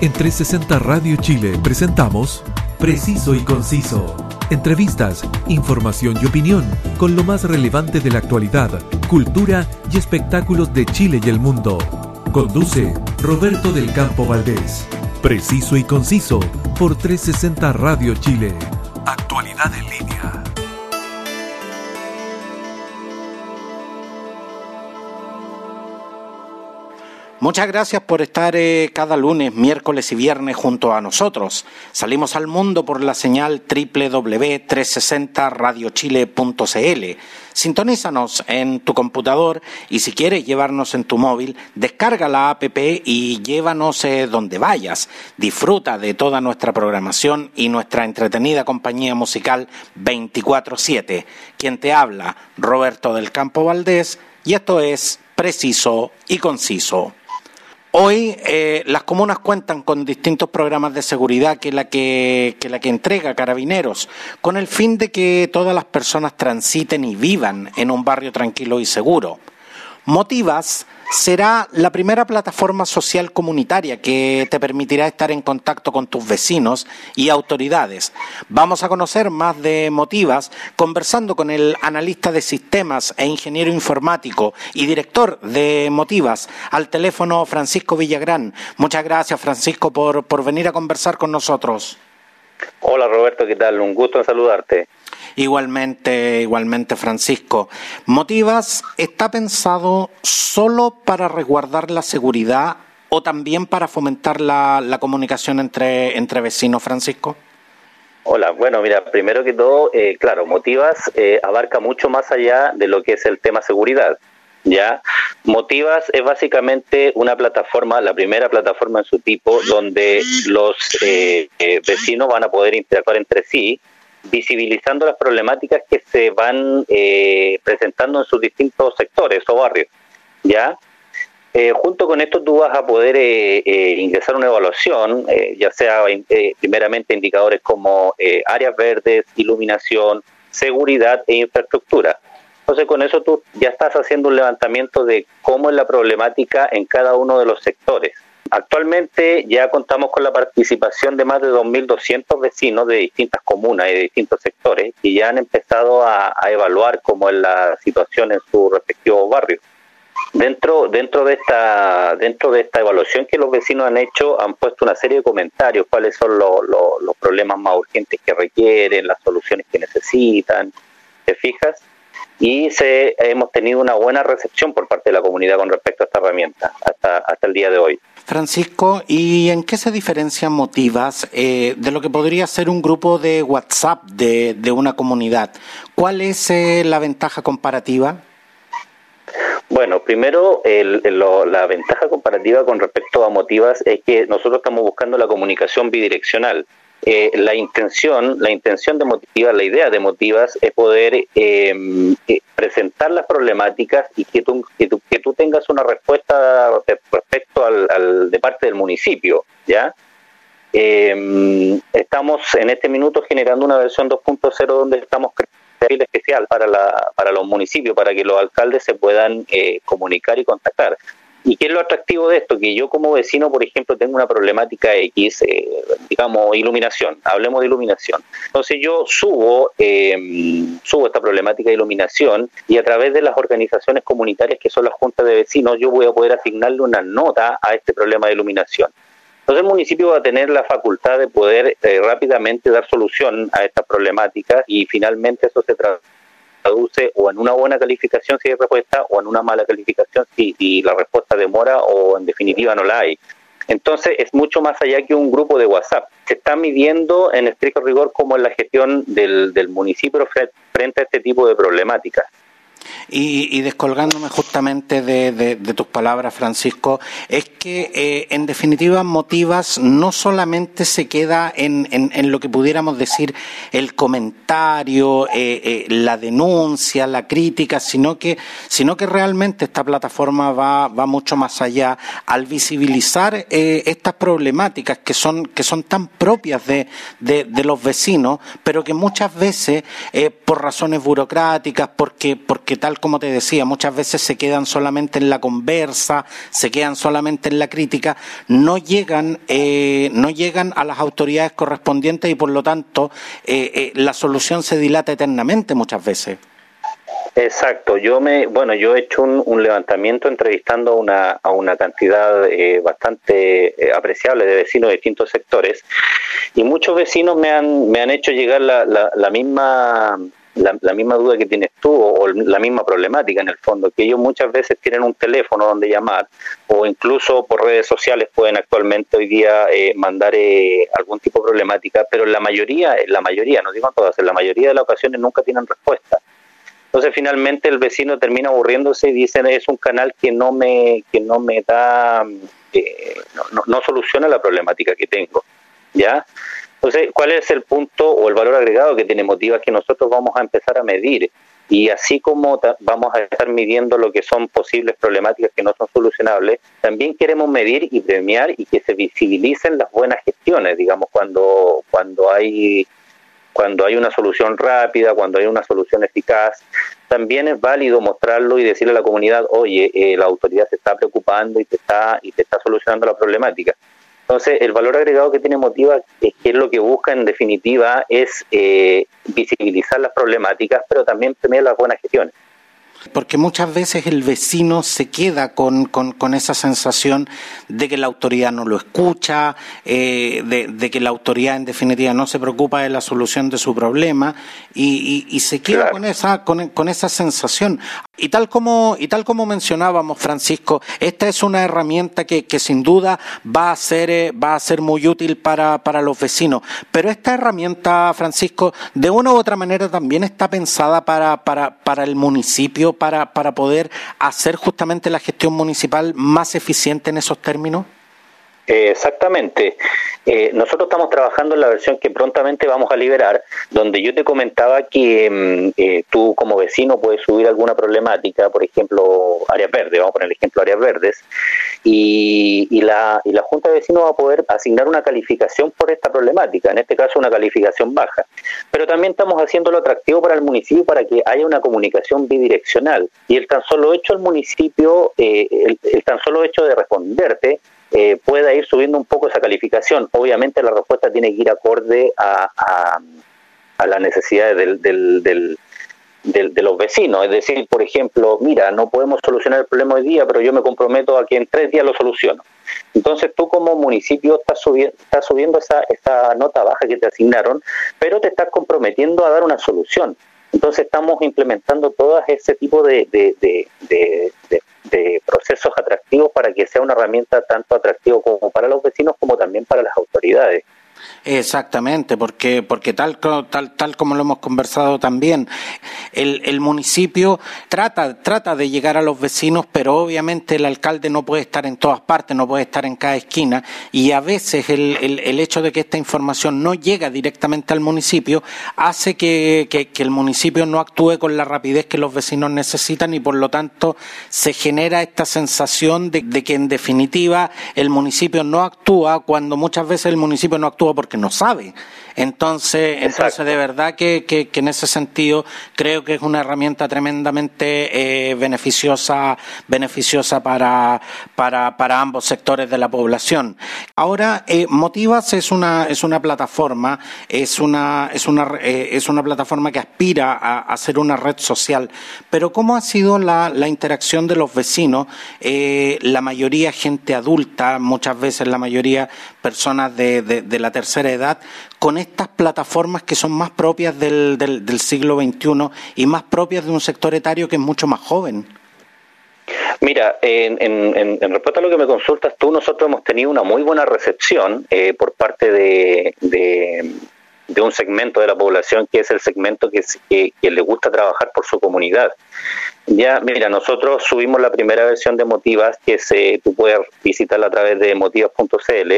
En 360 Radio Chile presentamos Preciso y Conciso. Entrevistas, información y opinión con lo más relevante de la actualidad, cultura y espectáculos de Chile y el mundo. Conduce Roberto del Campo Valdés. Preciso y Conciso por 360 Radio Chile. Actualidad en línea. Muchas gracias por estar eh, cada lunes, miércoles y viernes junto a nosotros. Salimos al mundo por la señal www.360radiochile.cl. Sintonízanos en tu computador y si quieres llevarnos en tu móvil, descarga la app y llévanos eh, donde vayas. Disfruta de toda nuestra programación y nuestra entretenida compañía musical 24/7. Quien te habla, Roberto del Campo Valdés, y esto es Preciso y Conciso. Hoy eh, las comunas cuentan con distintos programas de seguridad que la que, que la que entrega Carabineros, con el fin de que todas las personas transiten y vivan en un barrio tranquilo y seguro. Motivas será la primera plataforma social comunitaria que te permitirá estar en contacto con tus vecinos y autoridades. Vamos a conocer más de Motivas conversando con el analista de sistemas e ingeniero informático y director de Motivas al teléfono Francisco Villagrán. Muchas gracias Francisco por, por venir a conversar con nosotros. Hola Roberto, ¿qué tal? Un gusto en saludarte. Igualmente, igualmente Francisco. Motivas está pensado solo para resguardar la seguridad o también para fomentar la, la comunicación entre, entre vecinos, Francisco? Hola, bueno, mira, primero que todo, eh, claro, Motivas eh, abarca mucho más allá de lo que es el tema seguridad. ¿ya? Motivas es básicamente una plataforma, la primera plataforma en su tipo, donde los eh, eh, vecinos van a poder interactuar entre sí, visibilizando las problemáticas que se van eh, presentando en sus distintos sectores o barrios, ¿ya? Eh, junto con esto tú vas a poder eh, eh, ingresar una evaluación, eh, ya sea primeramente indicadores como áreas verdes, iluminación, seguridad e infraestructura. Entonces con eso tú ya estás haciendo un levantamiento de cómo es la problemática en cada uno de los sectores. Actualmente ya contamos con la participación de más de 2.200 vecinos de distintas comunas y de distintos sectores que ya han empezado a, evaluar cómo es la situación en su respectivo barrio. Dentro, dentro de esta, dentro de esta evaluación que los vecinos han hecho, han puesto una serie de comentarios, cuáles son lo, lo, los problemas más urgentes que requieren, las soluciones que necesitan, ¿te fijas? Y se, hemos tenido una buena recepción por parte de la comunidad con respecto a esta herramienta hasta, hasta el día de hoy. Francisco, ¿y en qué se diferencian Motivas eh, de lo que podría ser un grupo de WhatsApp de, de una comunidad? ¿Cuál es eh, la ventaja comparativa? Bueno, primero el, el, lo, la ventaja comparativa con respecto a Motivas es que nosotros estamos buscando la comunicación bidireccional. Eh, la intención, la intención de Motivas, la idea de Motivas es poder eh, presentar las problemáticas y que tú, que tú, que tú tengas una respuesta respecto al, al, de parte del municipio, ¿ya? Eh, estamos en este minuto generando una versión 2.0 donde estamos perfil especial para, la, para los municipios, para que los alcaldes se puedan eh, comunicar y contactar. ¿Y qué es lo atractivo de esto? Que yo como vecino, por ejemplo, tengo una problemática X, eh, digamos, iluminación, hablemos de iluminación. Entonces yo subo, eh, subo esta problemática de iluminación y a través de las organizaciones comunitarias que son las juntas de vecinos, yo voy a poder asignarle una nota a este problema de iluminación. Entonces el municipio va a tener la facultad de poder eh, rápidamente dar solución a estas problemáticas y finalmente eso se traduce o en una buena calificación si hay respuesta o en una mala calificación si, la respuesta demora o en definitiva no la hay. Entonces es mucho más allá que un grupo de WhatsApp. Se está midiendo en estricto rigor cómo es la gestión del, del municipio frente a este tipo de problemáticas. Y, descolgándome justamente de, tus palabras, Francisco, es que eh, en definitiva Motivas no solamente se queda en, lo que pudiéramos decir el comentario, eh, eh, la denuncia, la crítica, sino que, sino que realmente esta plataforma va, va mucho más allá al visibilizar estas problemáticas que son, que son tan propias de, de, los vecinos, pero que muchas veces, por razones burocráticas, porque, porque tal como te decía, muchas veces se quedan solamente en la conversa, se quedan solamente en la crítica, no llegan, eh, no llegan a las autoridades correspondientes y por lo tanto eh, eh, la solución se dilata eternamente muchas veces. Exacto, yo me, bueno, yo he hecho un, levantamiento entrevistando a una, a una cantidad eh, bastante eh, apreciable de vecinos de distintos sectores y muchos vecinos me han, me han hecho llegar la, la, misma la, misma duda que tienes tú o, la misma problemática en el fondo, que ellos muchas veces tienen un teléfono donde llamar o incluso por redes sociales pueden actualmente hoy día eh, mandar algún tipo de problemática, pero la mayoría, en la mayoría, no digo en todas, en la mayoría de las ocasiones nunca tienen respuesta. Entonces finalmente el vecino termina aburriéndose y dice es un canal que no me que no me da eh, no, soluciona la problemática que tengo, ¿ya? Entonces, ¿cuál es el punto o el valor agregado que tiene Motiva que nosotros vamos a empezar a medir? Y así como vamos a estar midiendo lo que son posibles problemáticas que no son solucionables, también queremos medir y premiar y que se visibilicen las buenas gestiones, digamos, cuando, cuando hay cuando hay una solución rápida, cuando hay una solución eficaz, también es válido mostrarlo y decirle a la comunidad, oye, eh, la autoridad se está preocupando y te está, y te está solucionando la problemática. Entonces, el valor agregado que tiene Motiva es que lo que busca en definitiva es eh, visibilizar las problemáticas, pero también tener las buenas gestiones porque muchas veces el vecino se queda con, con, esa sensación de que la autoridad no lo escucha, eh, de, que la autoridad en definitiva no se preocupa de la solución de su problema y, y, se queda con esa con, con, esa sensación. Y tal como y tal como mencionábamos, Francisco, esta es una herramienta que, que sin duda va a ser eh, va a ser muy útil para, para los vecinos. Pero esta herramienta, Francisco, de una u otra manera también está pensada para, para, para el municipio para, para poder hacer justamente la gestión municipal más eficiente en esos términos? Eh, exactamente. Eh, nosotros estamos trabajando en la versión que prontamente vamos a liberar, donde yo te comentaba que mm, eh, tú como vecino puedes subir alguna problemática, por ejemplo, áreas verdes, vamos a poner el ejemplo áreas verdes, y, y, la, y la Junta de Vecinos va a poder asignar una calificación por esta problemática, en este caso una calificación baja. Pero también estamos haciéndolo atractivo para el municipio para que haya una comunicación bidireccional. Y el tan solo hecho el municipio, el tan solo hecho de responderte, eh, pueda ir subiendo un poco esa calificación. Obviamente la respuesta tiene que ir acorde a, a, las necesidades del, del, de los vecinos. Es decir, por ejemplo, mira, no podemos solucionar el problema hoy día, pero yo me comprometo a que en tres días lo soluciono. Entonces tú como municipio estás, subiendo, estás subiendo esa, esa nota baja que te asignaron, pero te estás comprometiendo a dar una solución. Entonces estamos implementando todo ese tipo de, de, de, de procesos atractivos para que sea una herramienta tanto atractiva como para los vecinos como también para las autoridades. Exactamente, porque, porque tal, tal, tal como lo hemos conversado también, el, el, municipio trata, trata de llegar a los vecinos, pero obviamente el alcalde no puede estar en todas partes, no puede estar en cada esquina, y a veces el, el, el hecho de que esta información no llega directamente al municipio hace que, que, el municipio no actúe con la rapidez que los vecinos necesitan y por lo tanto se genera esta sensación de que en definitiva el municipio no actúa cuando muchas veces el municipio no actúa porque no sabe. Entonces, entonces de verdad que, que, en ese sentido creo que es una herramienta tremendamente eh, beneficiosa, beneficiosa para, para, para, ambos sectores de la población. Ahora, eh, Motivas es una, es una plataforma, es una, es una, eh, es una plataforma que aspira a, a, ser una red social. Pero ¿cómo ha sido la, la interacción de los vecinos? la mayoría gente adulta, muchas veces la mayoría personas de, la tercera edad, con estas plataformas que son más propias del, del, siglo XXI y más propias de un sector etario que es mucho más joven. Mira, en, en, en, respuesta a lo que me consultas tú, nosotros hemos tenido una muy buena recepción eh, por parte de, de, un segmento de la población que es el segmento que, que, le gusta trabajar por su comunidad. Ya, mira, nosotros subimos la primera versión de Motivas, que se, tú puedes visitarla a través de motivas.cl,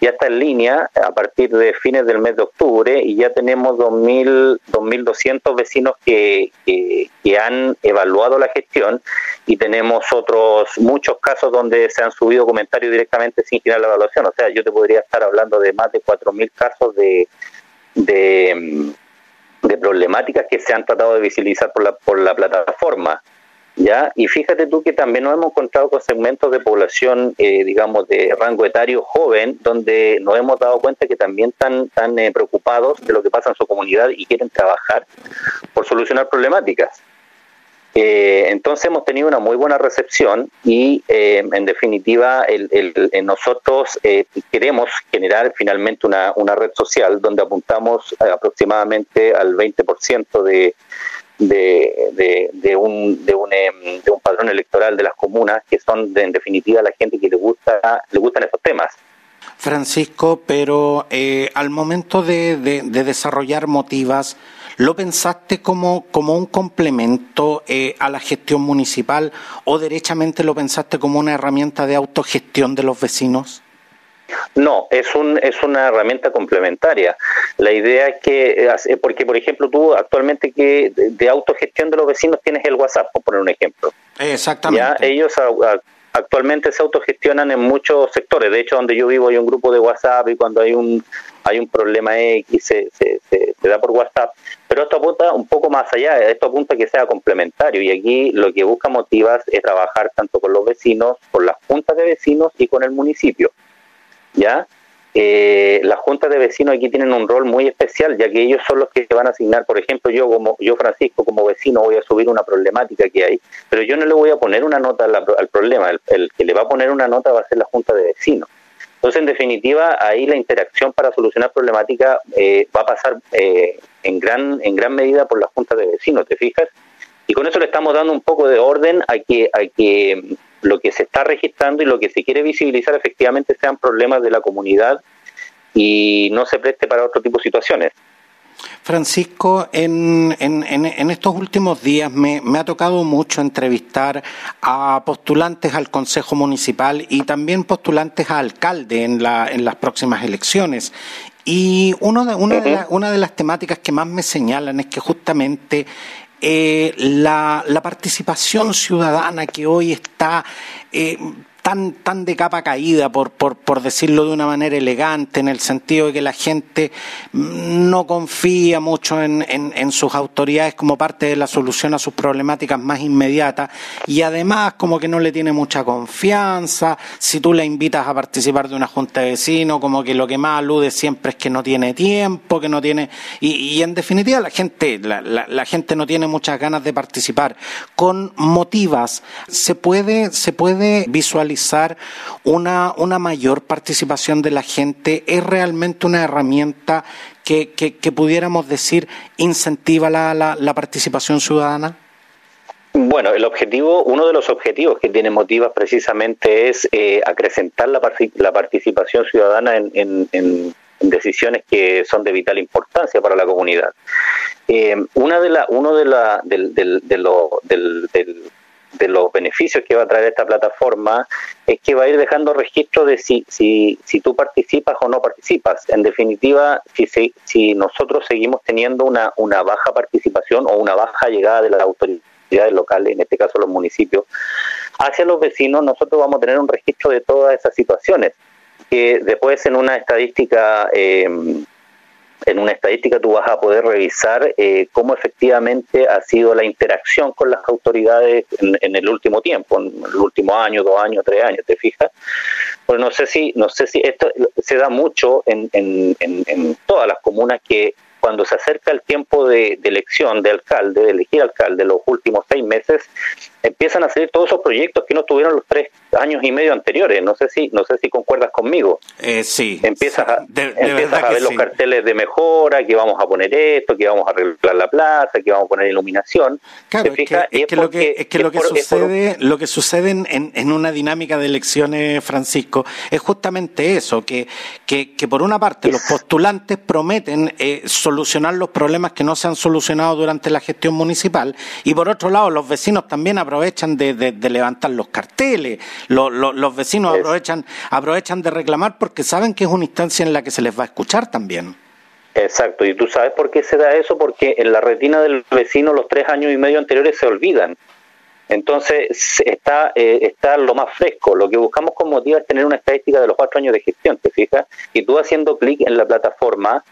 ya está en línea a partir de fines del mes de octubre y ya tenemos 2.000, 2.200 vecinos que, que, han evaluado la gestión y tenemos otros muchos casos donde se han subido comentarios directamente sin girar la evaluación. O sea, yo te podría estar hablando de más de 4.000 casos de, de de problemáticas que se han tratado de visibilizar por la, por la plataforma. ¿Ya? Y fíjate tú que también nos hemos encontrado con segmentos de población, eh, digamos, de rango etario joven, donde nos hemos dado cuenta que también están, están eh, preocupados de lo que pasa en su comunidad y quieren trabajar por solucionar problemáticas. Eh, entonces hemos tenido una muy buena recepción y en definitiva el, nosotros queremos generar finalmente una, una red social donde apuntamos aproximadamente al 20% de, de, de, un, de, un, em, de un padrón electoral de las comunas, que son en definitiva la gente que le, gusta, le gustan estos temas. Francisco, pero eh, al momento de, desarrollar motivas, ¿lo pensaste como, como un complemento eh, a la gestión municipal o derechamente lo pensaste como una herramienta de autogestión de los vecinos? No, es, un, es una herramienta complementaria. La idea es que, eh, porque por ejemplo tú actualmente que de autogestión de los vecinos tienes el WhatsApp, por poner un ejemplo. Exactamente. ¿Ya? Ellos actualmente se autogestionan en muchos sectores. De hecho, donde yo vivo hay un grupo de WhatsApp y cuando hay un hay un problema X se, se, se, da por WhatsApp. Pero esto apunta un poco más allá, esto apunta a que sea complementario y aquí lo que busca Motivas es trabajar tanto con los vecinos, con las juntas de vecinos y con el municipio. ¿Ya? Eh, las juntas de vecinos aquí tienen un rol muy especial, ya que ellos son los que van a asignar, por ejemplo, yo como yo Francisco como vecino voy a subir una problemática que hay, pero yo no le voy a poner una nota al, problema, el, que le va a poner una nota va a ser la junta de vecinos. Entonces, en definitiva, ahí la interacción para solucionar problemática eh, va a pasar eh, en gran en gran medida por la junta de vecinos, ¿te fijas? Y con eso le estamos dando un poco de orden a que a que lo que se está registrando y lo que se quiere visibilizar efectivamente sean problemas de la comunidad y no se preste para otro tipo de situaciones. Francisco, en, en, estos últimos días me, ha tocado mucho entrevistar a postulantes al Consejo Municipal y también postulantes a alcalde en, la, en las próximas elecciones. Y uno de, una, de una de las temáticas que más me señalan es que justamente eh, la, la, participación ciudadana que hoy está eh, tan, tan de capa caída, por, por, por, decirlo de una manera elegante, en el sentido de que la gente no confía mucho en, en, sus autoridades como parte de la solución a sus problemáticas más inmediatas y además como que no le tiene mucha confianza. Si tú la invitas a participar de una junta de vecinos, como que lo que más alude siempre es que no tiene tiempo, que no tiene... Y, en definitiva la gente, la, la gente no tiene muchas ganas de participar. Con motivas se puede, se puede visualizar una, una mayor participación de la gente es realmente una herramienta que, que, pudiéramos decir incentiva la, la, participación ciudadana? Bueno, el objetivo, uno de los objetivos que tiene Motivas precisamente es eh, acrecentar la, la, participación ciudadana en, en, decisiones que son de vital importancia para la comunidad. Eh, una de la, uno de la, del, del, de lo, del, de los beneficios que va a traer esta plataforma es que va a ir dejando registro de si, si, si tú participas o no participas. En definitiva, si, si nosotros seguimos teniendo una, una baja participación o una baja llegada de las autoridades locales, en este caso los municipios, hacia los vecinos, nosotros vamos a tener un registro de todas esas situaciones, que después en una estadística... Eh, en una estadística tú vas a poder revisar eh, cómo efectivamente ha sido la interacción con las autoridades en, el último tiempo, en el último año, dos años, tres años, ¿te fijas? Pues no sé si, no sé si esto se da mucho en, en, en todas las comunas que cuando se acerca el tiempo de, elección de alcalde, de elegir alcalde, los últimos seis meses, empiezan a salir todos esos proyectos que no tuvieron los tres años y medio anteriores. No sé si, no sé si concuerdas conmigo. Eh, sí. Empiezas a, empiezas a ver los carteles de mejora, que vamos a poner esto, que vamos a arreglar la plaza, que vamos a poner iluminación. Claro, es que, lo que, es que lo que sucede, lo que sucede en, en, una dinámica de elecciones, Francisco, es justamente eso, que, que, que por una parte los postulantes prometen eh, solucionar los problemas que no se han solucionado durante la gestión municipal y por otro lado los vecinos también aprovechan de, de, levantar los carteles, los, los, vecinos aprovechan, aprovechan de reclamar porque saben que es una instancia en la que se les va a escuchar también. Exacto, y tú sabes por qué se da eso, porque en la retina del vecino los tres años y medio anteriores se olvidan. Entonces está, eh, está lo más fresco. Lo que buscamos con Motiva es tener una estadística de los cuatro años de gestión, ¿te fijas? Y tú haciendo clic en la plataforma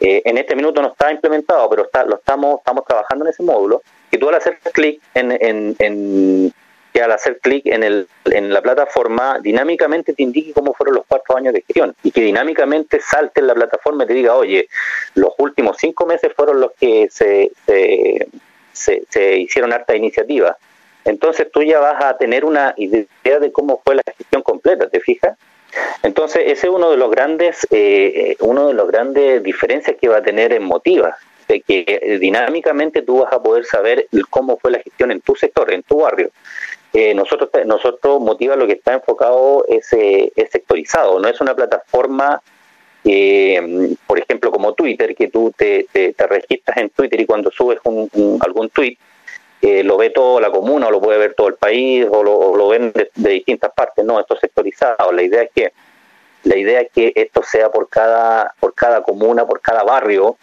Eh, en este minuto no está implementado, pero está, lo estamos, estamos trabajando en ese módulo, que tú al hacer clic en, en, en que al hacer clic en, el, en la plataforma, dinámicamente te indique cómo fueron los cuatro años de gestión y que dinámicamente salte en la plataforma y te diga, oye, los últimos cinco meses fueron los que se, se, se, hicieron harta iniciativa. Entonces tú ya vas a tener una idea de cómo fue la gestión completa, ¿te fijas? Entonces ese es uno de los grandes, eh, uno de los grandes diferencias que va a tener en Motiva, de que eh, dinámicamente tú vas a poder saber cómo fue la gestión en tu sector, en tu barrio. Eh, nosotros, nosotros Motiva lo que está enfocado es, es sectorizado, no es una plataforma por ejemplo, como Twitter, que tú te, te, registras en Twitter y cuando subes un, algún tweet, eh, lo ve toda la comuna o lo puede ver todo el país o lo, ven de, distintas partes. No, esto es sectorizado. La idea es que la idea es que esto sea por cada por cada comuna, por cada barrio,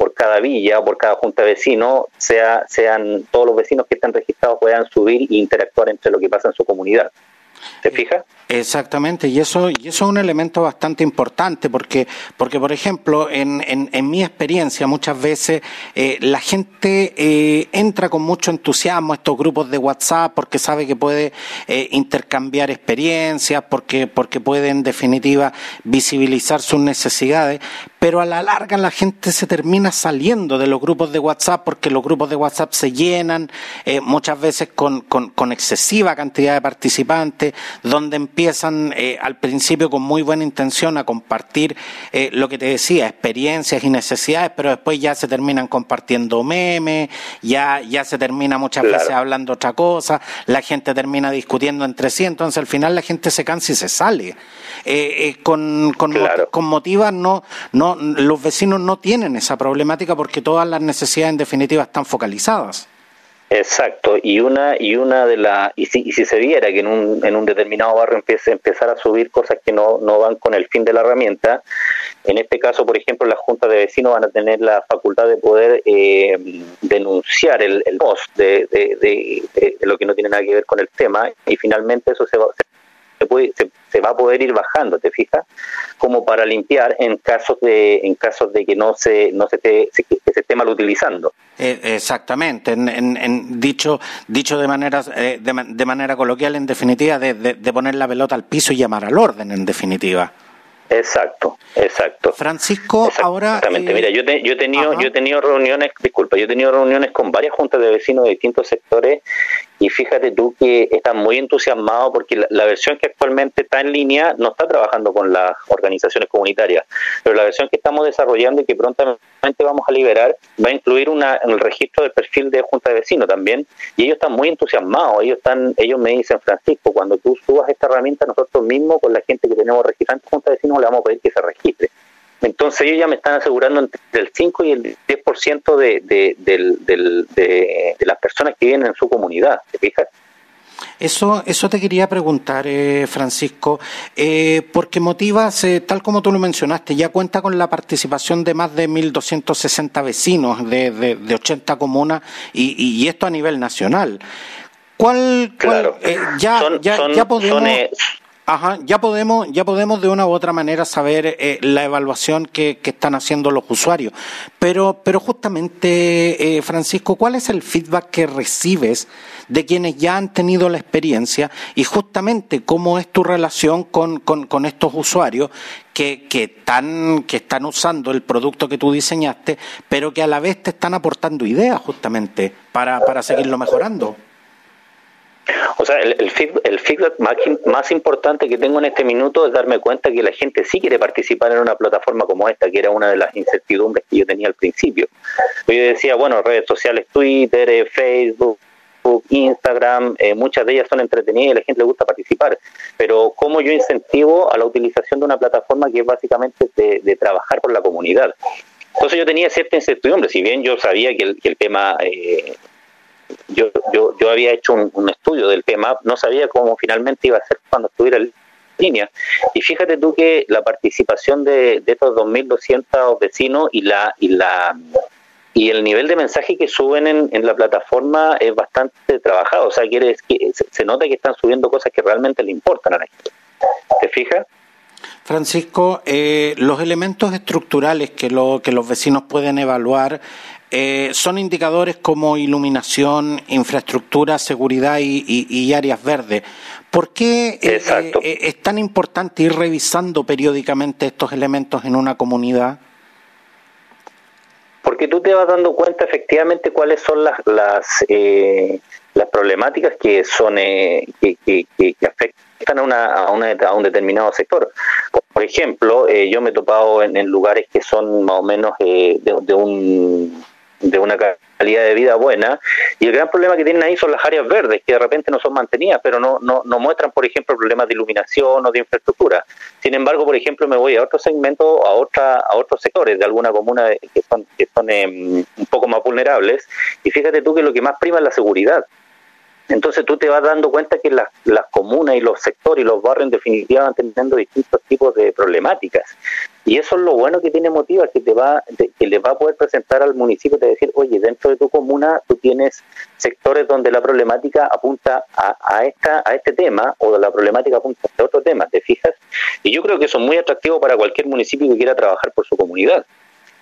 por cada villa, por cada junta de vecinos, sea, sean todos los vecinos que están registrados puedan subir e interactuar entre lo que pasa en su comunidad. ¿Te fijas? Exactamente, y eso, y eso es un elemento bastante importante porque, porque por ejemplo, en, en, mi experiencia muchas veces eh, la gente eh, entra con mucho entusiasmo a estos grupos de WhatsApp porque sabe que puede eh, intercambiar experiencias, porque, porque puede en definitiva visibilizar sus necesidades, pero a la larga la gente se termina saliendo de los grupos de WhatsApp porque los grupos de WhatsApp se llenan muchas veces con, con, con excesiva cantidad de participantes, donde empiezan eh, al principio con muy buena intención a compartir eh, lo que te decía, experiencias y necesidades, pero después ya se terminan compartiendo memes, ya, ya se termina muchas veces hablando otra cosa, la gente termina discutiendo entre sí, entonces al final la gente se cansa y se sale. Eh, con, con, con motivas no, no, los vecinos no tienen esa problemática porque todas las necesidades en definitiva están focalizadas. Exacto, y una y una de las y si, si se viera que en un, en un determinado barrio empiece empezar a subir cosas que no, no van con el fin de la herramienta, en este caso, por ejemplo, las juntas de vecinos van a tener la facultad de poder eh, denunciar el, el post de, de, de, lo que no tiene nada que ver con el tema y finalmente eso se va, se, puede, se, va a poder ir bajando, ¿te fijas? Como para limpiar en casos de en casos de que no se no se esté, se, se esté mal utilizando. Eh, exactamente, en, dicho dicho de manera eh, de, manera coloquial, en definitiva, de, de poner la pelota al piso y llamar al orden, en definitiva. Exacto, exacto. Francisco, ahora. Exactamente, mira, yo, yo, he tenido, yo he tenido reuniones, disculpa, yo he tenido reuniones con varias juntas de vecinos de distintos sectores y fíjate tú que están muy entusiasmados porque la, versión que actualmente está en línea no está trabajando con las organizaciones comunitarias, pero la versión que estamos desarrollando y que prontamente vamos a liberar va a incluir una, el registro del perfil de junta de vecinos también y ellos están muy entusiasmados, ellos están ellos me dicen, Francisco, cuando tú subas esta herramienta nosotros mismos con la gente que tenemos registrante junta de vecinos le vamos a pedir que se registre. Entonces ellos ya me están asegurando entre el 5 y el 10% de, de, de, de, las personas que viven en su comunidad, ¿te fijas? Eso, eso te quería preguntar, eh, Francisco, eh, porque Motivas, eh, tal como tú lo mencionaste, ya cuenta con la participación de más de 1.260 vecinos de, de, 80 comunas y, y, esto a nivel nacional. ¿Cuál, claro. ya, ya, ya podemos... Ajá, ya podemos, ya podemos de una u otra manera saber eh, la evaluación que, están haciendo los usuarios. Pero, pero justamente, eh, Francisco, ¿cuál es el feedback que recibes de quienes ya han tenido la experiencia y justamente cómo es tu relación con, con, estos usuarios que, que, están, que están usando el producto que tú diseñaste, pero que a la vez te están aportando ideas justamente para, para seguirlo mejorando? O sea, el, el, feedback, más, importante que tengo en este minuto es darme cuenta que la gente sí quiere participar en una plataforma como esta, que era una de las incertidumbres que yo tenía al principio. Yo decía, bueno, redes sociales, Twitter, eh, Facebook, Instagram, eh, muchas de ellas son entretenidas y a la gente le gusta participar, pero ¿cómo yo incentivo a la utilización de una plataforma que es básicamente de, trabajar con la comunidad? Entonces yo tenía cierta incertidumbre, si bien yo sabía que el, tema eh, yo, yo, yo había hecho un, estudio del tema, no sabía cómo finalmente iba a ser cuando estuviera en línea. Y fíjate tú que la participación de, de estos 2.200 vecinos y la y la y el nivel de mensaje que suben en, en la plataforma es bastante trabajado. O sea, quiere, se, se nota que están subiendo cosas que realmente le importan a la gente. ¿Te fijas? Francisco, eh, los elementos estructurales que, lo, que los vecinos pueden evaluar eh, son indicadores como iluminación, infraestructura, seguridad y, áreas verdes. ¿Por qué eh, eh, es tan importante ir revisando periódicamente estos elementos en una comunidad? Porque tú te vas dando cuenta efectivamente cuáles son las las, las problemáticas que son que, que, afectan a, una, a, a, un determinado sector. Por ejemplo, yo me he topado en, lugares que son más o menos de un de una calidad de vida buena y el gran problema que tienen ahí son las áreas verdes que de repente no son mantenidas pero no, no, no muestran por ejemplo problemas de iluminación o de infraestructura sin embargo por ejemplo me voy a otro segmento a otra a otros sectores de alguna comuna que son que son em, un poco más vulnerables y fíjate tú que lo que más prima es la seguridad entonces tú te vas dando cuenta que las, las comunas y los sectores y los barrios en definitiva van teniendo distintos tipos de problemáticas. Y eso es lo bueno que tiene Motiva, que te va, que le va a poder presentar al municipio, de decir, oye, dentro de tu comuna tú tienes sectores donde la problemática apunta a, a, esta, a este tema o la problemática apunta a otro tema, ¿te fijas? Y yo creo que eso es muy atractivo para cualquier municipio que quiera trabajar por su comunidad.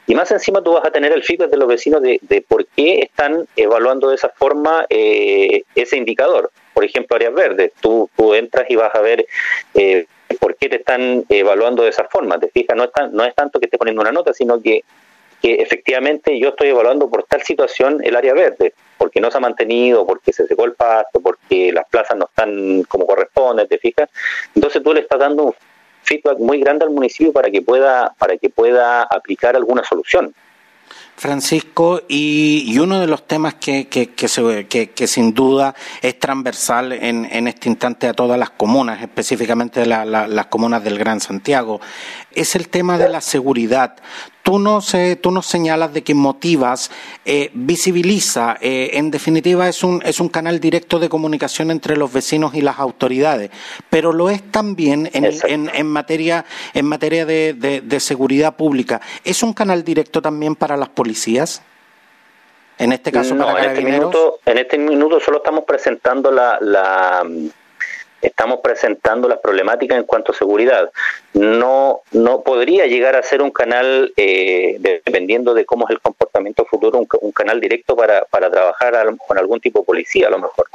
Y más encima tú vas a tener el feedback de los vecinos de, por qué están evaluando de esa forma eh, ese indicador. Por ejemplo, áreas verdes. Tú, entras y vas a ver eh, por qué te están evaluando de esa forma. Te fijas, no es, no es tanto que esté poniendo una nota, sino que, que efectivamente yo estoy evaluando por tal situación el área verde, porque no se ha mantenido, porque se secó el pasto, porque las plazas no están como corresponde, ¿te fijas? Entonces tú le estás dando feedback muy grande al municipio para que pueda, para que pueda aplicar alguna solución. Francisco, y, uno de los temas que, que, que, sin duda es transversal en, en, este instante a todas las comunas, específicamente las comunas del Gran Santiago, es el tema de la seguridad. Tú nos, tú nos señalas de que Motivas eh, visibiliza, eh, en definitiva es un, es un canal directo de comunicación entre los vecinos y las autoridades, pero lo es también en, en, en materia, en materia de, de, seguridad pública. ¿Es un canal directo también para las policías? En este caso, para en este, minuto, en este minuto solo estamos presentando la, la estamos presentando las problemáticas en cuanto a seguridad. No, no podría llegar a ser un canal, eh, dependiendo de cómo es el comportamiento futuro, un, canal directo para, para trabajar con algún tipo de policía, a lo mejor.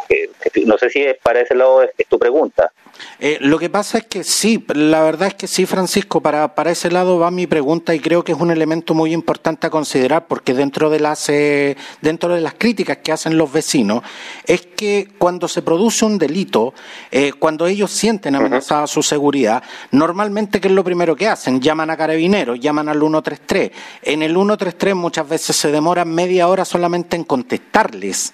no sé si para ese lado es, tu pregunta. Eh, lo que pasa es que sí, la verdad es que sí, Francisco, para, para ese lado va mi pregunta y creo que es un elemento muy importante a considerar porque dentro de las, eh, dentro de las críticas que hacen los vecinos es que cuando se produce un delito, eh, cuando ellos sienten amenazada su seguridad, normalmente, ¿qué es lo primero que hacen? Llaman a carabineros, llaman al 133. En el 133 muchas veces se demoran media hora solamente en contestarles.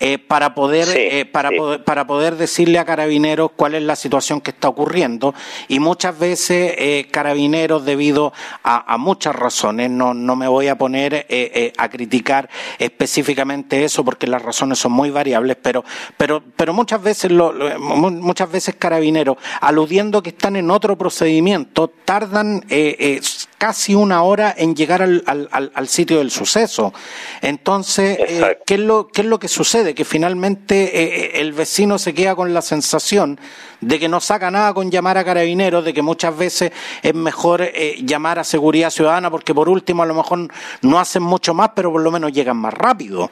Eh, para poder eh, para poder para poder decirle a carabineros cuál es la situación que está ocurriendo. Y muchas veces eh, carabineros debido a, muchas razones no no me voy a poner a criticar específicamente eso porque las razones son muy variables pero pero pero muchas veces lo, muchas veces carabineros aludiendo que están en otro procedimiento tardan casi una hora en llegar al, al, al sitio del suceso. Entonces qué es lo qué es lo que sucede que finalmente eh, eh, el vecino se queda con la sensación de que no saca nada con llamar a carabineros, de que muchas veces es mejor eh, llamar a seguridad ciudadana porque por último a lo mejor no hacen mucho más, pero por lo menos llegan más rápido.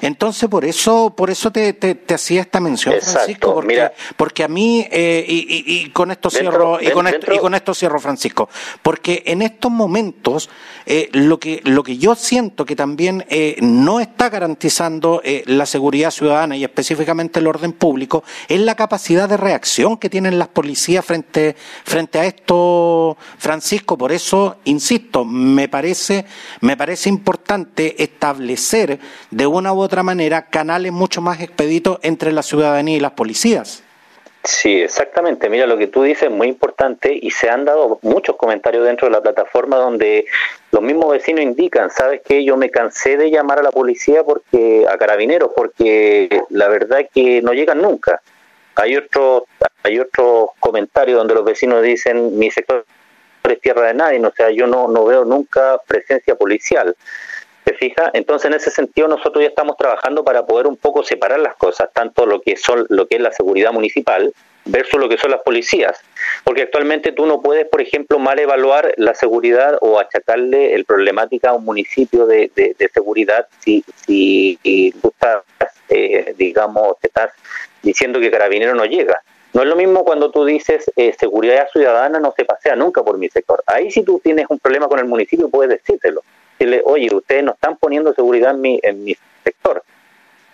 Entonces, por eso, por eso te, te, hacía esta mención, Francisco, porque, porque a mí, eh, y, y, con esto cierro, y, con esto, y con esto cierro, Francisco, porque en estos momentos eh, lo, que, lo que yo siento que también eh, no está garantizando la seguridad ciudadana y específicamente el orden público es la capacidad de reacción que tienen las policías frente, frente a esto, Francisco. Por eso, insisto, me parece, me parece importante establecer de una u otra manera canales mucho más expeditos entre la ciudadanía y las policías. Sí, exactamente. Mira, lo que tú dices es muy importante y se han dado muchos comentarios dentro de la plataforma donde los mismos vecinos indican, ¿sabes qué? Yo me cansé de llamar a la policía porque a carabineros porque la verdad es que no llegan nunca. Hay otros hay otros comentarios donde los vecinos dicen, mi sector es tierra de nadie, o sea, yo no no veo nunca presencia policial. ¿Se fija? Entonces, en ese sentido, nosotros ya estamos trabajando para poder un poco separar las cosas, tanto lo que son lo que es la seguridad municipal versus lo que son las policías. Porque actualmente tú no puedes, por ejemplo, mal evaluar la seguridad o achacarle el problemática a un municipio de, seguridad si, si tú estás, eh, digamos, te estás diciendo que carabinero no llega. No es lo mismo cuando tú dices eh, seguridad ciudadana no se pasea nunca por mi sector. Ahí si tú tienes un problema con el municipio puedes decírselo. Decirle, oye, ustedes no están poniendo seguridad en mi, en mi sector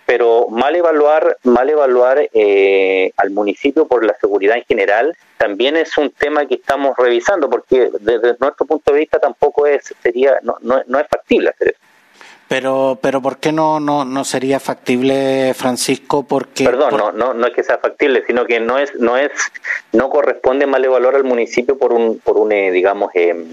pero mal evaluar, mal evaluar eh, al municipio por la seguridad en general también es un tema que estamos revisando porque desde nuestro punto de vista tampoco es sería no, no, es factible hacer eso. Pero, pero ¿por qué no, no, no sería factible, Francisco? Porque perdón, no, no, no es que sea factible, sino que no es, no es, no corresponde mal evaluar al municipio por un, por un, eh, digamos, eh,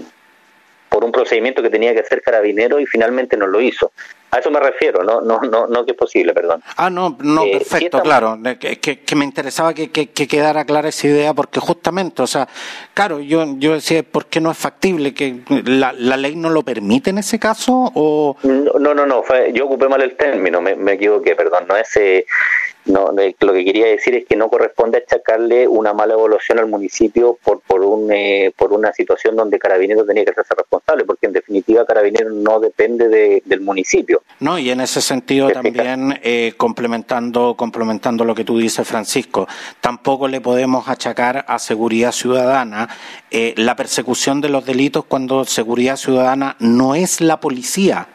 por un procedimiento que tenía que hacer carabinero y finalmente no lo hizo. A eso me refiero, no, no, no, no que es posible, perdón. Ah, no, no, eh, perfecto, claro. Que, que, me interesaba que, que, quedara clara esa idea porque justamente, o sea, claro, yo, yo decía, ¿por qué no es factible? ¿Que la, la ley no lo permite en ese caso? o No, no, no, yo ocupé mal el término, me, me equivoqué, perdón. No es, eh, no, lo que quería decir es que no corresponde achacarle una mala evaluación al municipio por por un eh, por una situación donde Carabineros tenía que hacerse responsable, porque en definitiva Carabineros no depende del municipio. No, y en ese sentido también eh, complementando complementando lo que tú dices, Francisco, tampoco le podemos achacar a seguridad ciudadana eh, la persecución de los delitos cuando seguridad ciudadana no es la policía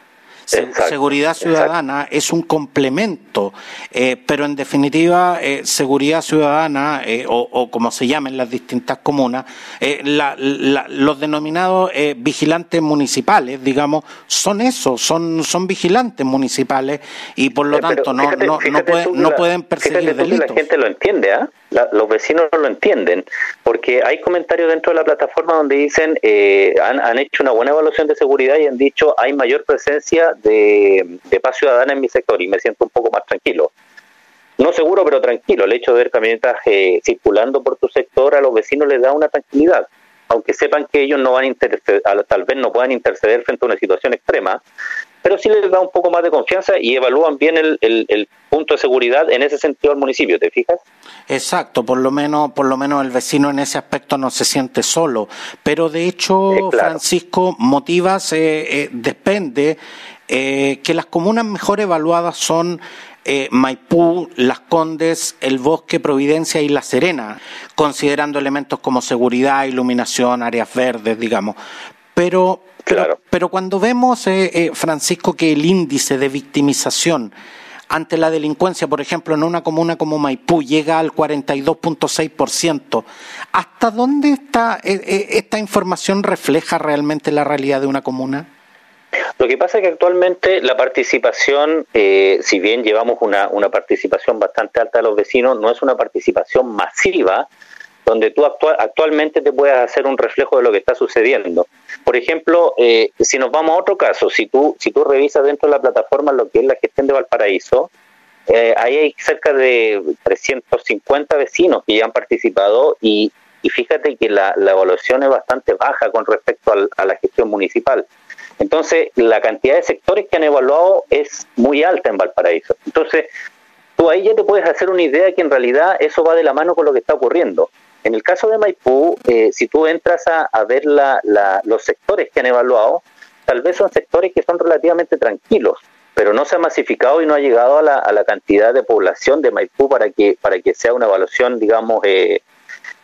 seguridad ciudadana es un complemento, eh, pero en definitiva, eh, seguridad ciudadana, eh, o, como se llamen las distintas comunas, los denominados vigilantes municipales, digamos, son eso, son, son vigilantes municipales y por lo tanto no, no, no, pueden perseguir delitos. La gente lo entiende, ¿ah? los vecinos no lo entienden, porque hay comentarios dentro de la plataforma donde dicen, han, han hecho una buena evaluación de seguridad y han dicho hay mayor presencia de, paz ciudadana en mi sector y me siento un poco más tranquilo. No seguro, pero tranquilo. El hecho de ver camionetas eh, circulando por tu sector a los vecinos les da una tranquilidad. Aunque sepan que ellos no van a interceder, tal vez no puedan interceder frente a una situación extrema, pero sí les da un poco más de confianza y evalúan bien el, el, punto de seguridad en ese sentido al municipio, ¿te fijas? Exacto, por lo menos, por lo menos el vecino en ese aspecto no se siente solo. Pero de hecho, Francisco, Motivas eh, eh, depende eh, que las comunas mejor evaluadas son eh, Maipú, Las Condes, El Bosque, Providencia y La Serena, considerando elementos como seguridad, iluminación, áreas verdes, digamos. Pero, pero, cuando vemos, eh, Francisco, que el índice de victimización ante la delincuencia, por ejemplo, en una comuna como Maipú llega al 42.6%, ¿hasta dónde está, esta información refleja realmente la realidad de una comuna? Lo que pasa es que actualmente la participación, eh, si bien llevamos una, una participación bastante alta de los vecinos, no es una participación masiva donde tú actualmente te puedas hacer un reflejo de lo que está sucediendo. Por ejemplo, eh, si nos vamos a otro caso, si tú, si tú revisas dentro de la plataforma lo que es la gestión de Valparaíso, eh, ahí hay cerca de 350 vecinos que ya han participado y, y fíjate que la, la, evaluación es bastante baja con respecto a la gestión municipal. Entonces, la cantidad de sectores que han evaluado es muy alta en Valparaíso. Entonces, tú ahí ya te puedes hacer una idea que en realidad eso va de la mano con lo que está ocurriendo. En el caso de Maipú, eh, si tú entras a, ver los sectores que han evaluado, tal vez son sectores que son relativamente tranquilos, pero no se ha masificado y no ha llegado a la, cantidad de población de Maipú para que, para que sea una evaluación, digamos, eh,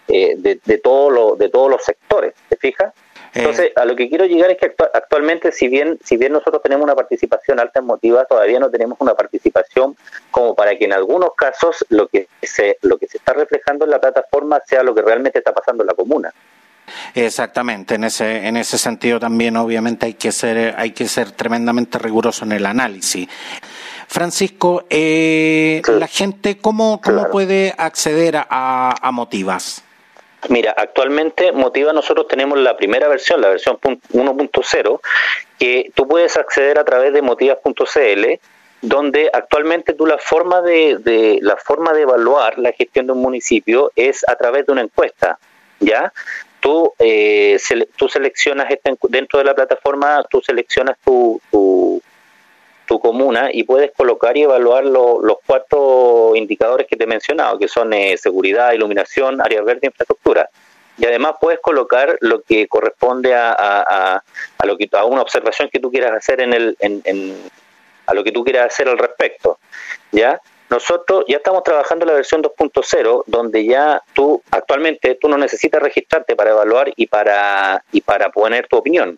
eh, de, de, todo de todos los sectores. ¿Te fijas? Entonces, a lo que quiero llegar es que actualmente, si bien, si bien nosotros tenemos una participación alta en motiva, todavía no tenemos una participación como para que en algunos casos lo que se, lo que se está reflejando en la plataforma sea lo que realmente está pasando en la comuna. Exactamente, en ese, en ese sentido también obviamente hay que ser, hay que ser tremendamente riguroso en el análisis. Francisco, eh, la gente, ¿cómo, cómo puede acceder a, a Motivas? Mira, actualmente Motiva nosotros tenemos la primera versión, la versión 1.0, que tú puedes acceder a través de motivas.cl, donde actualmente tú la forma de, la forma de evaluar la gestión de un municipio es a través de una encuesta, ¿ya? Tú, eh, tú seleccionas dentro de la plataforma, tú seleccionas tu, tu comuna y puedes colocar y evaluar los cuatro indicadores que te he mencionado, que son eh, seguridad, iluminación, área verde infraestructura. Y además puedes colocar lo que corresponde a, a, a, lo que, a una observación que tú quieras hacer en el, en, en, a lo que tú quieras hacer al respecto. ¿Ya? Nosotros ya estamos trabajando la versión 2.0, donde ya tú actualmente tú no necesitas registrarte para evaluar y para y para poner tu opinión.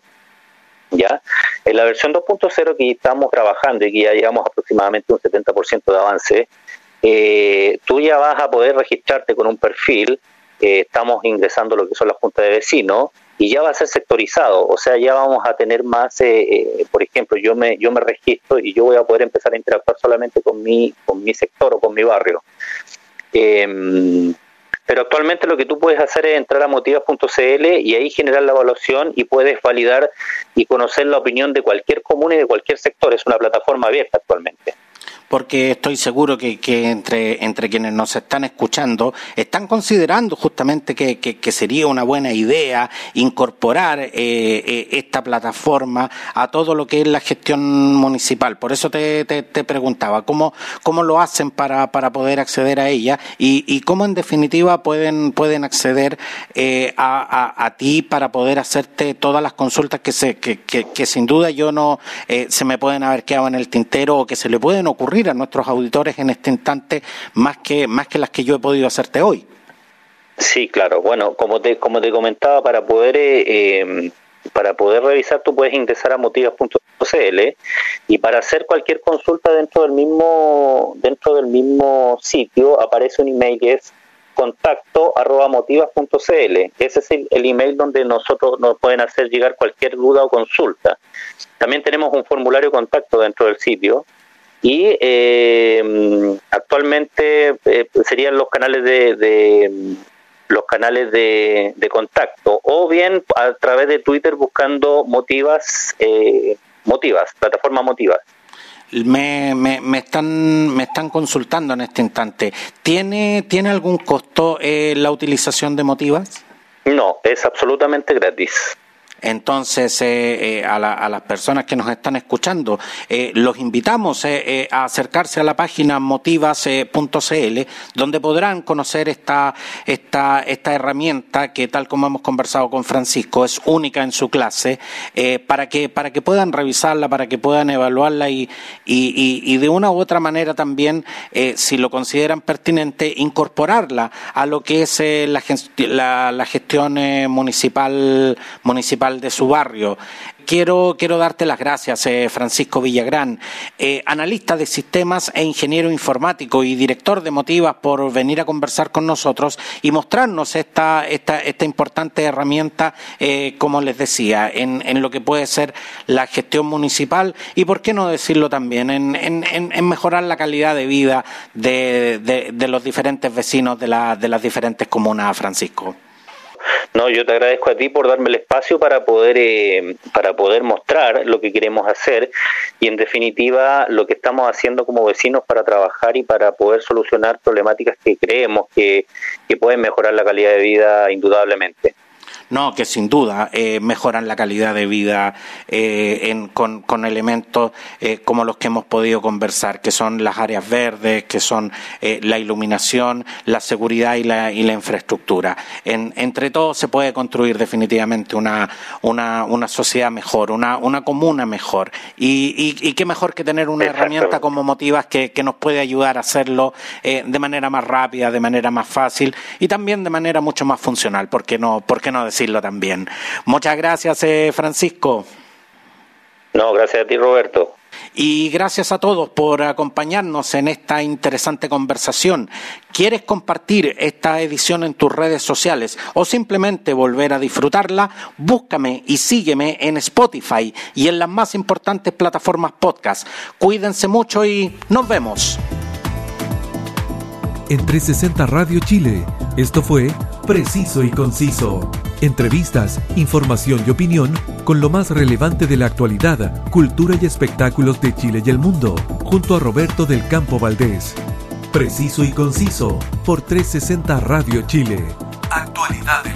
¿Ya? En la versión 2.0 que estamos trabajando y que ya llevamos aproximadamente un 70% de avance, eh, tú ya vas a poder registrarte con un perfil. Eh, estamos ingresando lo que son las juntas de vecinos y ya va a ser sectorizado, o sea, ya vamos a tener más, eh, eh, por ejemplo, yo me yo me registro y yo voy a poder empezar a interactuar solamente con mi con mi sector o con mi barrio. Pero actualmente lo que tú puedes hacer es entrar a motivas.cl y ahí generar la evaluación y puedes validar y conocer la opinión de cualquier comuna y de cualquier sector. Es una plataforma abierta actualmente porque estoy seguro que, que entre, entre, quienes nos están escuchando están considerando justamente que, que, sería una buena idea incorporar eh, eh, esta plataforma a todo lo que es la gestión municipal. Por eso te, te, preguntaba, ¿cómo, ¿cómo lo hacen para, para poder acceder a ella y, y cómo en definitiva pueden, pueden acceder eh, a, a, ti para poder hacerte todas las consultas que, se, que, que, sin duda yo no se me pueden haber quedado en el tintero o que se le pueden ocurrir a nuestros auditores en este instante más que, más que las que yo he podido hacerte hoy. Sí, claro. Bueno, como te, como te comentaba, para poder eh, para poder revisar tú puedes ingresar a motivas.cl y para hacer cualquier consulta dentro del mismo dentro del mismo sitio aparece un email que es contacto arroba motivas.cl. Ese es el, el, email donde nosotros nos pueden hacer llegar cualquier duda o consulta. También tenemos un formulario contacto dentro del sitio y eh, actualmente eh, serían los canales de, los canales de, contacto. O bien a través de Twitter buscando motivas eh, motivas plataforma motivas. Me, me, me, están me están consultando en este instante. Tiene tiene algún costo eh, la utilización de motivas no es absolutamente gratis entonces, eh, eh, a, las personas que nos están escuchando, eh, los invitamos a acercarse a la página motivas.cl, donde podrán conocer esta, esta, esta herramienta que, tal como hemos conversado con Francisco, es única en su clase, para, que, para que puedan revisarla, para que puedan evaluarla y, y, y de una u otra manera también, si lo consideran pertinente, incorporarla a lo que es la, la, la, gestión municipal, municipal de su barrio. Quiero, quiero darte las gracias, eh, Francisco Villagrán, eh, analista de sistemas e ingeniero informático y director de Motivas, por venir a conversar con nosotros y mostrarnos esta, esta, esta importante herramienta, eh, como les decía, en, lo que puede ser la gestión municipal y, por qué no decirlo también, en, en, en mejorar la calidad de vida de, de, de los diferentes vecinos de, la, de las diferentes comunas, Francisco. No, yo te agradezco a ti por darme el espacio para poder eh, para poder mostrar lo que queremos hacer y en definitiva lo que estamos haciendo como vecinos para trabajar y para poder solucionar problemáticas que creemos que, que pueden mejorar la calidad de vida indudablemente. No, que sin duda eh, mejoran la calidad de vida eh, en, con, con, elementos eh, como los que hemos podido conversar, que son las áreas verdes, que son eh, la iluminación, la seguridad y la, y la infraestructura. En, entre todos se puede construir definitivamente una, una, una sociedad mejor, una, una comuna mejor. Y, y, y, qué mejor que tener una herramienta como Motivas que, que, nos puede ayudar a hacerlo de manera más rápida, de manera más fácil y también de manera mucho más funcional. ¿Por qué no, por qué no decirlo también. Muchas gracias, eh, Francisco. No, gracias a ti, Roberto. Y gracias a todos por acompañarnos en esta interesante conversación. ¿Quieres compartir esta edición en tus redes sociales o simplemente volver a disfrutarla? Búscame y sígueme en Spotify y en las más importantes plataformas podcast. Cuídense mucho y nos vemos. En 360 Radio Chile, esto fue Preciso y Conciso. Entrevistas, información y opinión con lo más relevante de la actualidad, cultura y espectáculos de Chile y el mundo, junto a Roberto del Campo Valdés. Preciso y Conciso por 360 Radio Chile. Actualidades